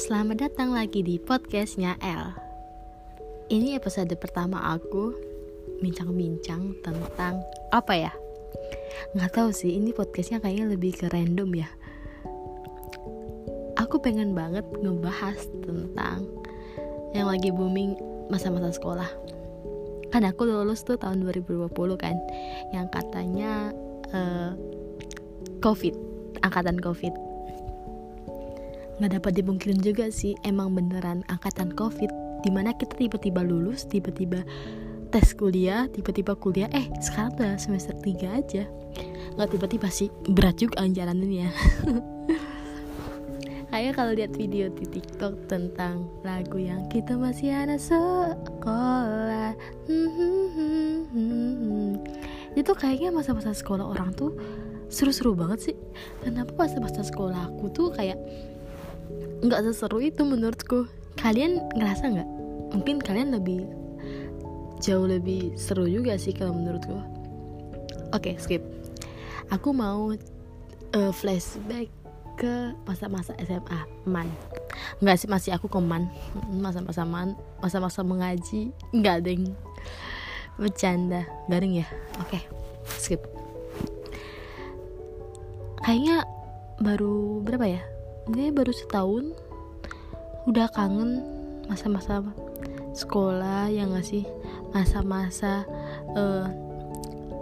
selamat datang lagi di podcastnya L Ini episode pertama aku Bincang-bincang tentang Apa ya? Nggak tahu sih, ini podcastnya kayaknya lebih ke random ya. Aku pengen banget ngebahas tentang Yang lagi booming masa-masa sekolah. Kan aku lulus tuh tahun 2020 kan Yang katanya uh, Covid Angkatan Covid nggak dapat dipungkirin juga sih emang beneran angkatan covid di mana kita tiba-tiba lulus tiba-tiba tes kuliah tiba-tiba kuliah eh sekarang udah semester 3 aja. Nggak tiba-tiba sih berat juga jalannya kayak kalau lihat video di TikTok tentang lagu yang kita masih anak sekolah. Itu kayaknya masa-masa sekolah orang tuh seru-seru banget sih. Kenapa masa-masa sekolah aku tuh kayak nggak seseru itu menurutku. Kalian ngerasa nggak? Mungkin kalian lebih jauh lebih seru juga sih kalau menurutku. Oke okay, skip. Aku mau uh, flashback ke masa-masa SMA man. Nggak sih masih aku koman masa-masa man masa-masa mengaji. Nggak deng. Bercanda. Garing ya? Oke okay, skip. Kayaknya baru berapa ya gue baru setahun udah kangen masa-masa sekolah yang gak sih? Masa-masa uh,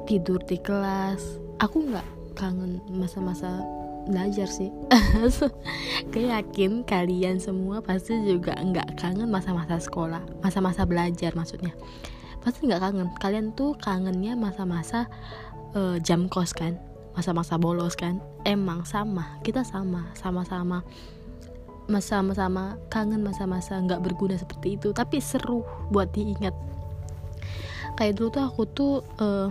tidur di kelas. Aku nggak kangen masa-masa belajar sih. Gue yakin kalian semua pasti juga nggak kangen masa-masa sekolah masa-masa belajar maksudnya. Pasti nggak kangen. Kalian tuh kangennya masa-masa uh, jam kos kan masa-masa bolos kan? Emang sama kita sama sama-sama. Masa-sama kangen masa-masa nggak berguna seperti itu. Tapi seru buat diingat. Kayak dulu tuh aku tuh uh,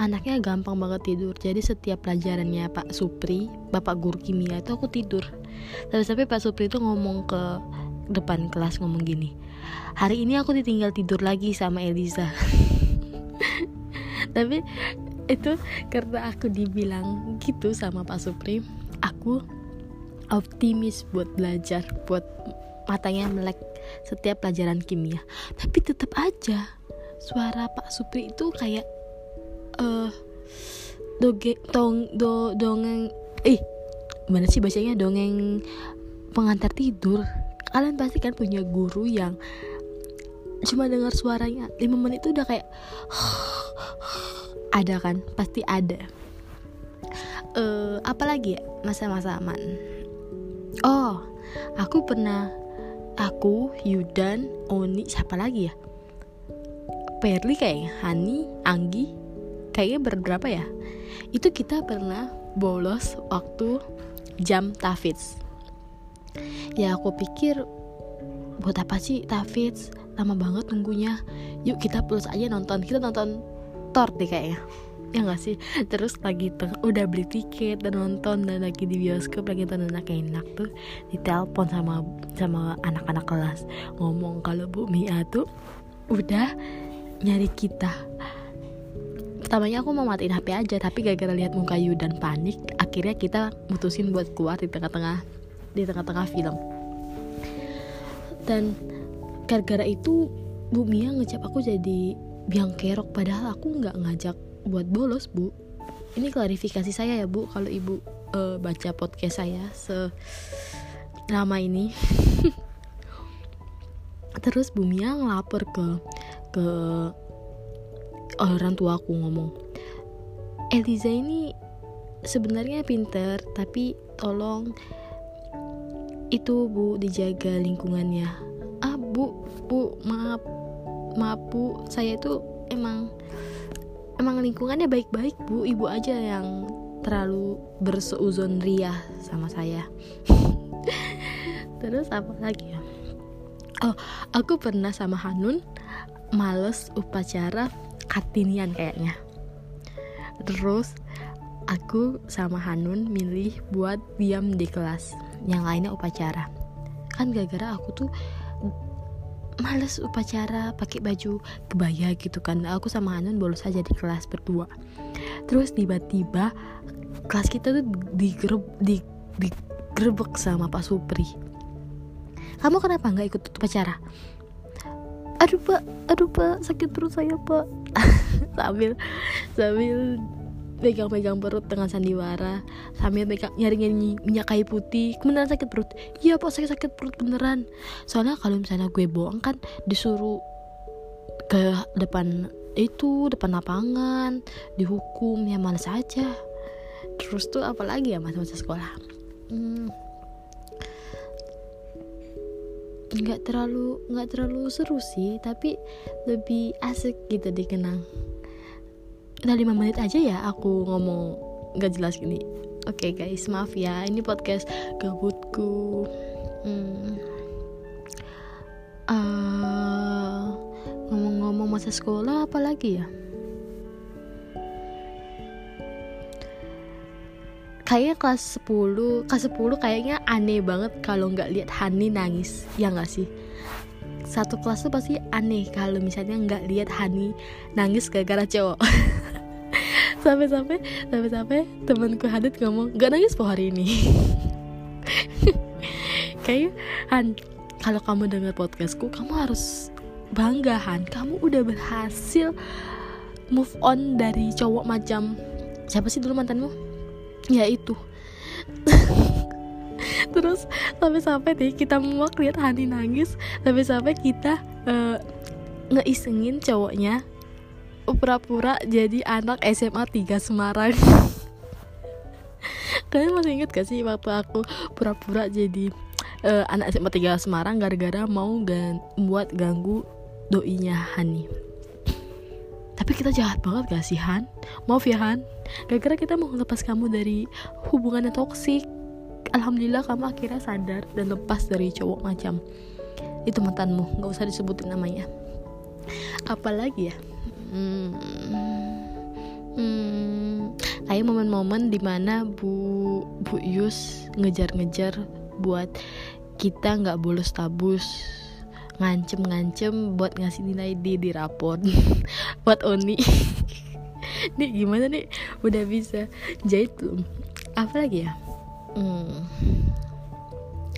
anaknya gampang banget tidur. Jadi setiap pelajarannya Pak Supri Bapak guru kimia itu aku tidur. Tapi sampai Pak Supri itu ngomong ke depan kelas ngomong gini hari ini aku ditinggal tidur lagi sama Eliza. Tapi itu karena aku dibilang gitu sama Pak Supri. Aku optimis buat belajar buat matanya melek setiap pelajaran kimia. Tapi tetap aja suara Pak Supri itu kayak uh, doge tong do dongeng eh mana sih bacanya dongeng pengantar tidur. Kalian pasti kan punya guru yang cuma dengar suaranya. 5 menit itu udah kayak ada kan? Pasti ada. Uh, apalagi ya? Masa-masa aman. Oh aku pernah aku Yudan Oni siapa lagi ya? Perli kayaknya Hani Anggi kayaknya berberapa ya? Itu kita pernah bolos waktu jam tafidz ya aku pikir buat apa sih tafidz lama banget tunggunya yuk kita plus aja nonton. Kita nonton Thor deh kayaknya. Ya gak sih? Terus lagi teng udah beli tiket dan nonton dan lagi di bioskop lagi nonton enak-enak tuh ditelepon sama sama anak-anak kelas. Ngomong kalau Bu Mia tuh udah nyari kita. Pertamanya aku mau matiin HP aja tapi gara-gara lihat muka Yu dan panik akhirnya kita mutusin buat keluar di tengah-tengah di tengah-tengah film. Dan gara-gara itu Bu Mia ngecap aku jadi biang kerok padahal aku nggak ngajak buat bolos bu. Ini klarifikasi saya ya bu kalau ibu uh, baca podcast saya se lama ini. Terus Bu Mia ngelapor ke ke orang tua aku ngomong Eliza ini sebenarnya pinter tapi tolong itu bu dijaga lingkungannya. Ah bu bu maaf maaf bu saya itu emang emang lingkungannya baik-baik bu. Ibu aja yang terlalu berseuzon ria sama saya. Terus apa lagi ya? Oh aku pernah sama Hanun males upacara katinian kayaknya. Terus aku sama Hanun milih buat diam di kelas yang lainnya upacara. Kan gara-gara aku tuh males upacara pakai baju kebaya gitu kan. Aku sama Hanun bolos aja di kelas berdua. Terus tiba-tiba kelas kita tuh digereb di digerebek sama Pak Supri. Kamu kenapa nggak ikut upacara? Aduh pak. Aduh pak. Sakit perut saya pak. Sambil sambil pegang-pegang perut dengan sandiwara. Sambil pegang nyari-nyari minyak kayu putih. Beneran sakit perut. Iya pak saya sakit perut beneran. Soalnya kalau misalnya gue bohong kan disuruh ke depan itu depan lapangan dihukum ya malas aja. Terus tuh apalagi ya masa-masa sekolah? Hmm, nggak terlalu nggak terlalu seru sih tapi lebih asik gitu dikenang udah lima menit aja ya aku ngomong nggak jelas gini. Oke okay, guys maaf ya. Ini podcast gabutku. Hmm. uh, ngomong-ngomong masa sekolah apalagi ya? Kayaknya kelas 10 kelas 10 kayaknya aneh banget kalau nggak lihat Hani nangis. Ya nggak sih? Satu kelas tuh pasti aneh kalau misalnya nggak lihat Hani nangis gara-gara cowok sampai-sampai sampai-sampai temanku Hadit ngomong nggak nangis po hari ini. Kayak Han kalau kamu dengar podcastku kamu harus bangga Han. Kamu udah berhasil move on dari cowok macam siapa sih dulu mantanmu? Ya itu. Terus sampai-sampai deh kita muak lihat Hani nangis. Sampai-sampai kita uh, ngeisengin cowoknya pura-pura jadi anak SMA 3 Semarang. Kalian masih inget gak sih waktu aku pura-pura jadi uh, anak SMA 3 Semarang gara-gara mau gan buat ganggu doinya Hani? Tapi kita jahat banget gak sih Han? Maaf ya Han. Gara-gara kita mau lepas kamu dari hubungan yang toksik. Alhamdulillah kamu akhirnya sadar dan lepas dari cowok macam itu mantanmu nggak usah disebutin namanya. Apalagi ya hmm, hmm, momen-momen di mana bu bu Yus ngejar-ngejar buat kita nggak bolos tabus ngancem-ngancem buat ngasih nilai D di rapor buat Oni. Nih gimana nih? Udah bisa. Jahit belum? Apa lagi ya? Hmm.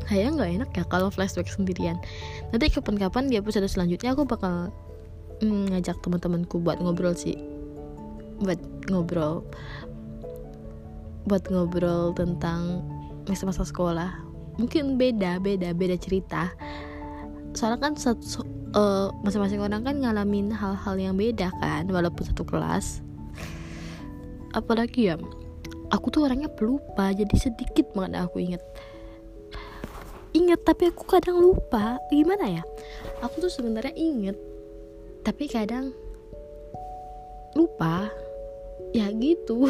kayak nggak enak ya kalau flashback sendirian. Nanti kapan-kapan di episode selanjutnya aku bakal hmm, ngajak teman-temanku buat ngobrol sih. Buat ngobrol. Buat ngobrol tentang masa-masa sekolah. Mungkin beda beda beda cerita. Soalnya kan satu uh, masing-masing orang kan ngalamin hal-hal yang beda kan walaupun satu kelas. Apalagi ya aku tuh orangnya pelupa jadi sedikit banget aku inget inget tapi aku kadang lupa. Gimana ya? Aku tuh sebenarnya inget tapi kadang lupa. Ya gitu.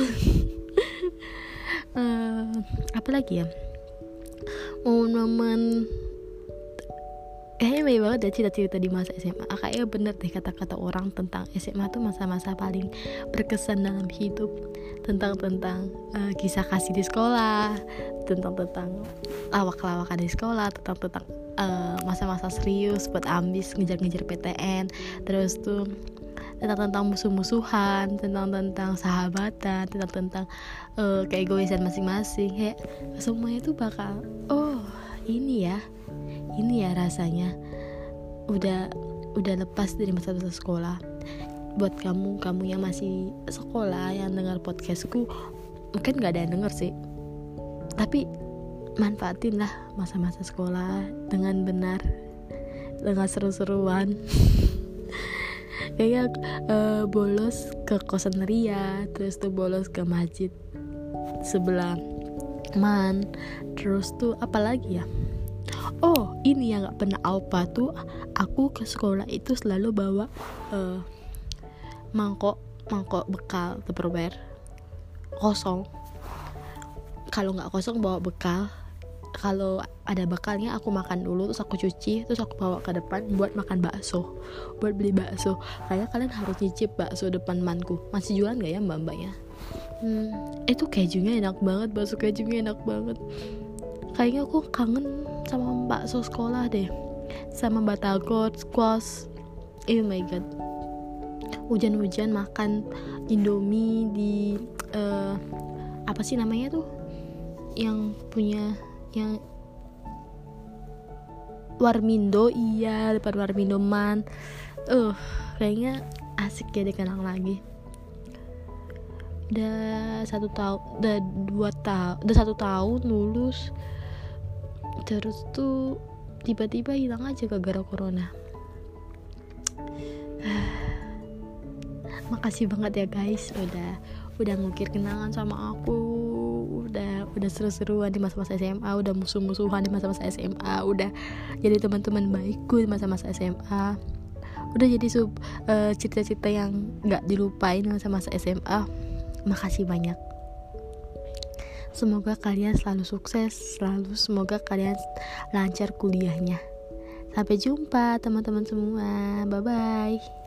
Uh, apa lagi ya? Momen-momen kayaknya banyak banget ya cerita-cerita di masa SMA kayaknya bener deh kata-kata orang tentang SMA tuh masa-masa paling berkesan dalam hidup. Tentang tentang uh, kisah kasih di sekolah tentang tentang lawak-lawakan di sekolah tentang tentang uh, masa-masa serius buat ambis ngejar-ngejar PTN terus tuh tentang tentang musuh-musuhan tentang tentang sahabatan tentang tentang uh, keegoisan masing-masing. Kayak semuanya tuh bakal oh ini ya ini ya rasanya. Udah udah lepas dari masa-masa sekolah. Buat kamu kamu yang masih sekolah yang dengar podcastku mungkin gak ada yang denger sih. Tapi manfaatin lah masa-masa sekolah dengan benar dengan seru-seruan. Kayak uh, bolos ke kosan Ria terus tuh bolos ke masjid sebelah man terus tuh apalagi ya oh ini yang gak pernah alpa tuh. Aku ke sekolah itu selalu bawa uh, mangkok mangkok bekal tupperware. Kosong. Kalau nggak kosong bawa bekal. Kalau ada bekalnya aku makan dulu terus aku cuci terus aku bawa ke depan buat makan bakso buat beli bakso. Kayak kalian harus cicip bakso depan manku. Masih jualan gak ya mbak mbaknya hmm, itu kejunya enak banget bakso kejunya enak banget. Kayaknya aku kangen sama bakso sekolah deh sama batagor squash. Oh my god. Hujan-hujan makan indomie di uh, apa sih namanya tuh? Yang punya yang Warmindo iya depan Warmindo man uh kayaknya asik ya dikenang lagi. Udah satu tahun udah dua tahun udah satu tahun lulus terus tuh tiba-tiba hilang aja gara-gara corona. Makasih banget ya guys udah udah ngukir kenangan sama aku. Udah udah seru-seruan di masa-masa SMA udah musuh-musuhan di masa-masa SMA udah jadi teman-teman baikku di masa-masa SMA udah jadi sub uh, cerita-cerita yang nggak dilupain masa-masa SMA makasih banyak semoga kalian selalu sukses selalu semoga kalian lancar kuliahnya. Sampai jumpa teman-teman semua. Bye bye